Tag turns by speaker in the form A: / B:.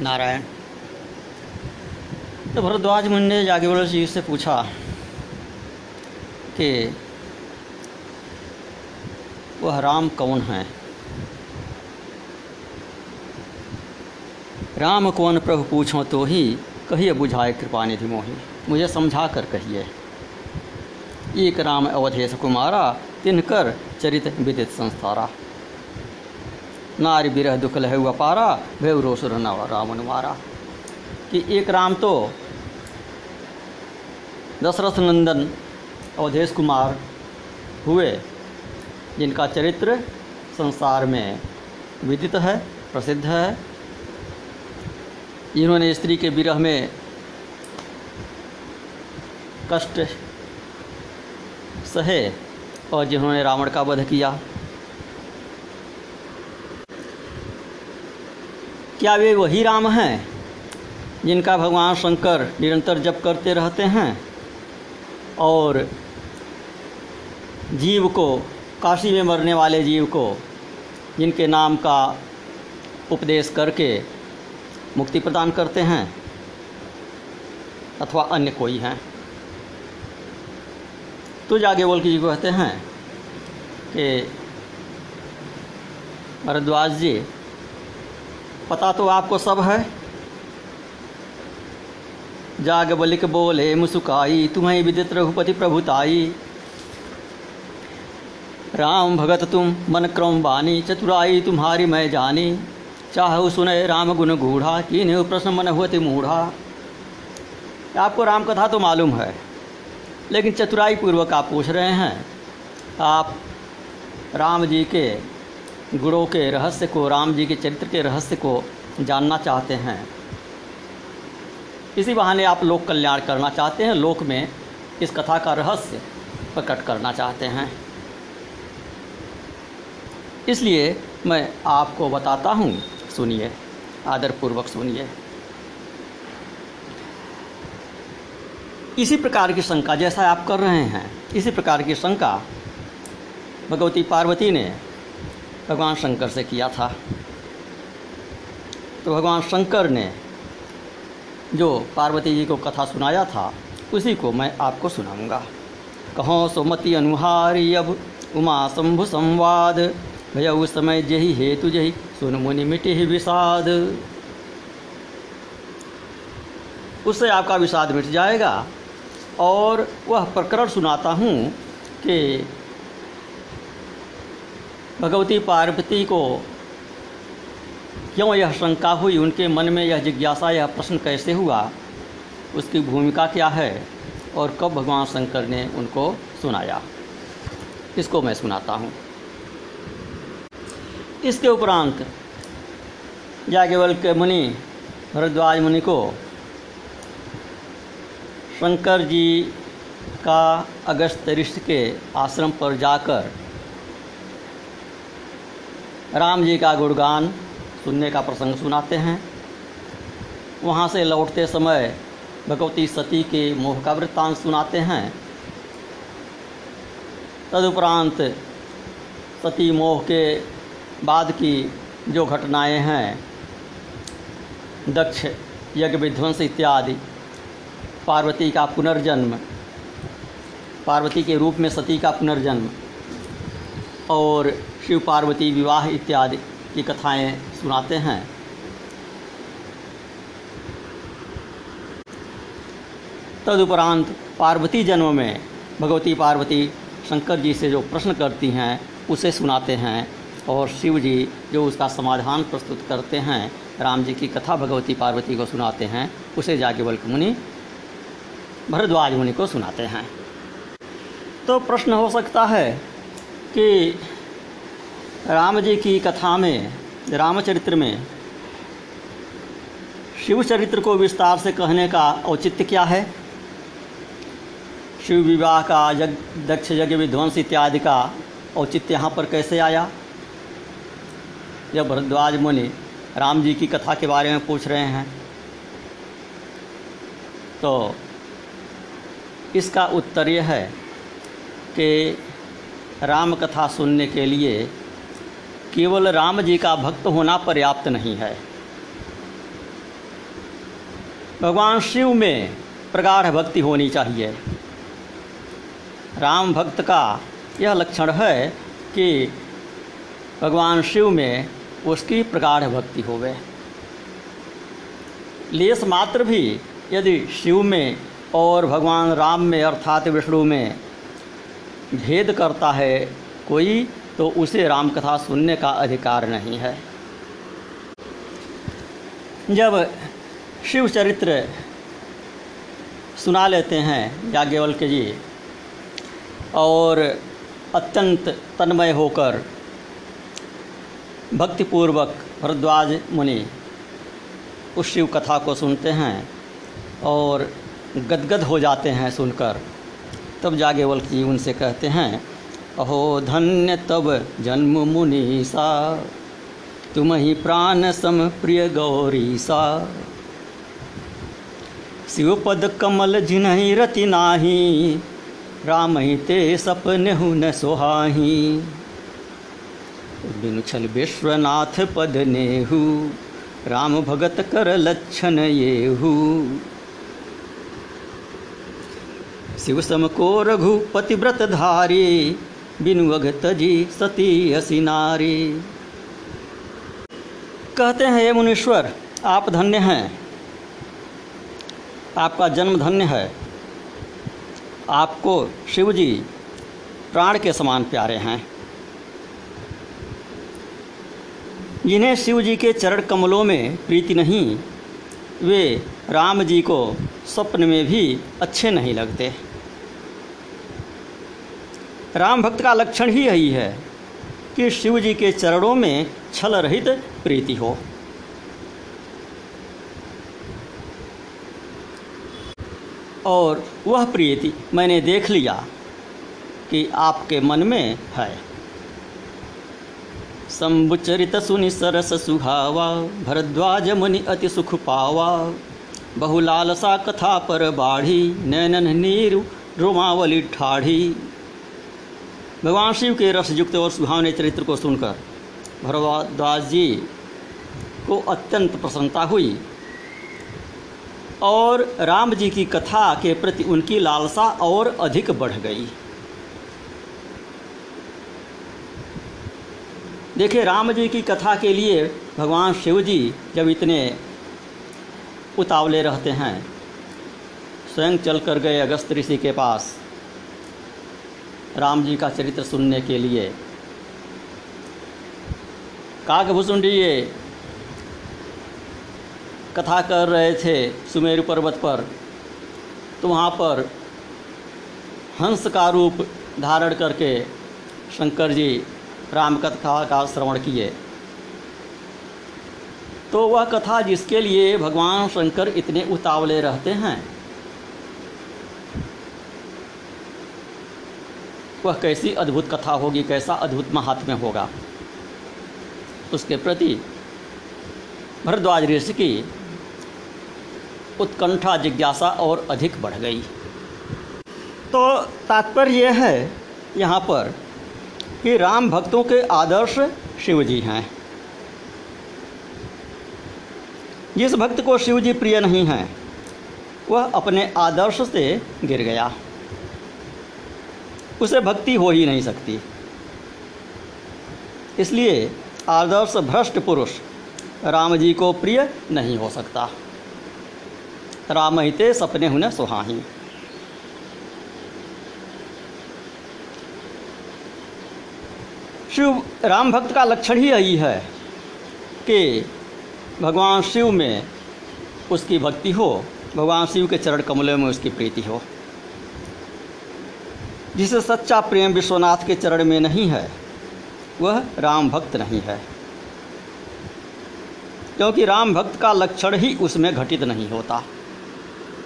A: नारायण। तो भरद्वाज मुनि ने जागेवल जी से पूछा कि, वह राम कौन है? राम कौन प्रभु पूछो तो ही कहिए बुझाए कृपा निधि मोही। मुझे समझा कर कहिए। एक राम अवधेश कुमारा तिनकर चरित विदित संस्थारा नारी विरह दुख लहु अपारा भैव रोसुर नव रावण मारा। कि एक राम तो दशरथ नंदन अवधेश कुमार हुए, जिनका चरित्र संसार में विदित है, प्रसिद्ध है। जिन्होंने स्त्री के विरह में कष्ट सहे और जिन्होंने रावण का वध किया। क्या वे वही राम हैं, जिनका भगवान शंकर निरंतर जप करते रहते हैं? और जीव को, काशी में मरने वाले जीव को, जिनके नाम का उपदेश करके मुक्ति प्रदान करते हैं? अथवा अन्य कोई हैं? तो जागे बोल के जी कहते हैं कि भरद्वाज जी पता तो आपको सब है। जाग बलिक बोले, मुसुकाई, तुम्हें विदित रघुपति प्रभुताई। राम भगत तुम मन क्रम बानी, चतुराई तुम्हारी मैं जानी। चाहु सुने राम गुण गूढ़ा की नहीं प्रश्न मन हुए मूढ़ा। आपको राम कथा तो मालूम है, लेकिन चतुराई पूर्वक आप पूछ रहे हैं। आप राम जी के गुणों के रहस्य को, राम जी के चरित्र के रहस्य को जानना चाहते हैं। इसी बहाने आप लोक कल्याण करना चाहते हैं। लोक में इस कथा का रहस्य प्रकट करना चाहते हैं। इसलिए मैं आपको बताता हूँ। सुनिए, आदरपूर्वक सुनिए। इसी प्रकार की शंका जैसा आप कर रहे हैं, इसी प्रकार की शंका भगवती पार्वती ने भगवान शंकर से किया था। तो भगवान शंकर ने जो पार्वती जी को कथा सुनाया था, उसी को मैं आपको सुनाऊँगा। कहो सुमति अनुहारी अब, उमा शंभु संवाद भैया उस समय जही हेतु जही, सुन मुनि मिटे ही विषाद। उससे आपका विषाद मिट जाएगा, और वह प्रकरण सुनाता हूँ कि भगवती पार्वती को क्यों यह शंका हुई? उनके मन में यह जिज्ञासा, यह प्रश्न कैसे हुआ? उसकी भूमिका क्या है? और कब भगवान शंकर ने उनको सुनाया? इसको मैं सुनाता हूँ। इसके उपरांत याज्ञवल के मुनि, भरद्वाज मुनि को शंकर जी का अगस्त ऋषि के आश्रम पर जाकर राम जी का गुणगान सुनने का प्रसंग सुनाते हैं। वहाँ से लौटते समय भगवती सती के मोह का वृत्तांत सुनाते हैं। तदुपरांत सती मोह के बाद की जो घटनाएँ हैं, दक्ष यज्ञ विध्वंस इत्यादि, पार्वती का पुनर्जन्म, पार्वती के रूप में सती का पुनर्जन्म और शिव पार्वती विवाह इत्यादि की कथाएँ सुनाते हैं। तदुपरांत पार्वती जन्म में भगवती पार्वती शंकर जी से जो प्रश्न करती हैं, उसे सुनाते हैं और शिव जी जो उसका समाधान प्रस्तुत करते हैं, राम जी की कथा भगवती पार्वती को सुनाते हैं, उसे जाज्ञवल्क मुनि भरद्वाज मुनि को सुनाते हैं। तो प्रश्न हो सकता है कि राम जी की कथा में, रामचरित्र में शिव चरित्र को विस्तार से कहने का औचित्य क्या है? शिव विवाह का जग दक्ष यज्ञ विध्वंस इत्यादि का औचित्य यहाँ पर कैसे आया? जब भरद्वाज मुनि राम जी की कथा के बारे में पूछ रहे हैं। तो इसका उत्तर यह है कि राम कथा सुनने के लिए केवल राम जी का भक्त होना पर्याप्त नहीं है। भगवान शिव में प्रगाढ़ भक्ति होनी चाहिए। राम भक्त का यह लक्षण है कि भगवान शिव में उसकी प्रगाढ़ भक्ति होवे। लेस मात्र भी यदि शिव में और भगवान राम में अर्थात विष्णु में भेद करता है कोई तो उसे राम कथा सुनने का अधिकार नहीं है। जब शिव चरित्र सुना लेते हैं याज्ञवल्क्य जी, और अत्यंत तन्मय होकर भक्तिपूर्वक भरद्वाज मुनि उस शिव कथा को सुनते हैं और गदगद हो जाते हैं सुनकर तब जागेवल की उनसे कहते हैं, अहो धन्य तब जन्म मुनीसा तुम ही प्राण सम प्रिय गौरी सा। शिवपद कमल जिन्हि रति नाही, राम ही ते सपने न सोहाही। बिनु छल विश्वनाथ पद नेहू, राम भगत कर लक्षण येहू। शिव सम को रघुपति व्रत धारी बिनु अगत जी सती हसी नारी। कहते हैं ये मुनीश्वर, आप धन्य हैं। आपका जन्म धन्य है। आपको शिव जी प्राण के समान प्यारे हैं। जिन्हें शिव जी के चरण कमलों में प्रीति नहीं, वे राम जी को स्वप्न में भी अच्छे नहीं लगते। राम भक्त का लक्षण ही यही है कि शिव जी के चरणों में छल रहित प्रीति हो। और वह प्रीति मैंने देख लिया कि आपके मन में है। शंभुचरित सुनि सरस सुहावा, भरद्वाज मुनि अति सुख पावा, बहुलालसा कथा पर बाढ़ी नैनन नीर, रुमावली ठाढ़ी। भगवान शिव के रसयुक्त और सुहावने चरित्र को सुनकर भरद्वाज जी को अत्यंत प्रसन्नता हुई और राम जी की कथा के प्रति उनकी लालसा और अधिक बढ़ गई। देखिए, राम जी की कथा के लिए भगवान शिव जी जब इतने उतावले रहते हैं, स्वयं चल कर गए अगस्त ऋषि के पास। राम जी का चरित्र सुनने के लिए। काकभूषुंडी ये कथा कर रहे थे सुमेरु पर्वत पर। तो वहाँ पर हंस का रूप धारण करके शंकर जी राम कथा का श्रवण किए। तो वह कथा जिसके लिए भगवान शंकर इतने उतावले रहते हैं वह कैसी अद्भुत कथा होगी, कैसा अद्भुत महात्म्य होगा। उसके प्रति भरद्वाज ऋषि की उत्कंठा, जिज्ञासा और अधिक बढ़ गई। तो तात्पर्य यह है यहाँ पर कि राम भक्तों के आदर्श शिव जी हैं। जिस भक्त को शिव जी प्रिय नहीं हैं, वह अपने आदर्श से गिर गया। उसे भक्ति हो ही नहीं सकती। इसलिए आदर्श भ्रष्ट पुरुष राम जी को प्रिय नहीं हो सकता। राम हिते सपने हुने सुहाही। शिव, राम भक्त का लक्षण ही यही है कि भगवान शिव में उसकी भक्ति हो, भगवान शिव के चरण कमलों में उसकी प्रीति हो। जिसे सच्चा प्रेम विश्वनाथ के चरण में नहीं है, वह राम भक्त नहीं है। क्योंकि राम भक्त का लक्षण ही उसमें घटित नहीं होता।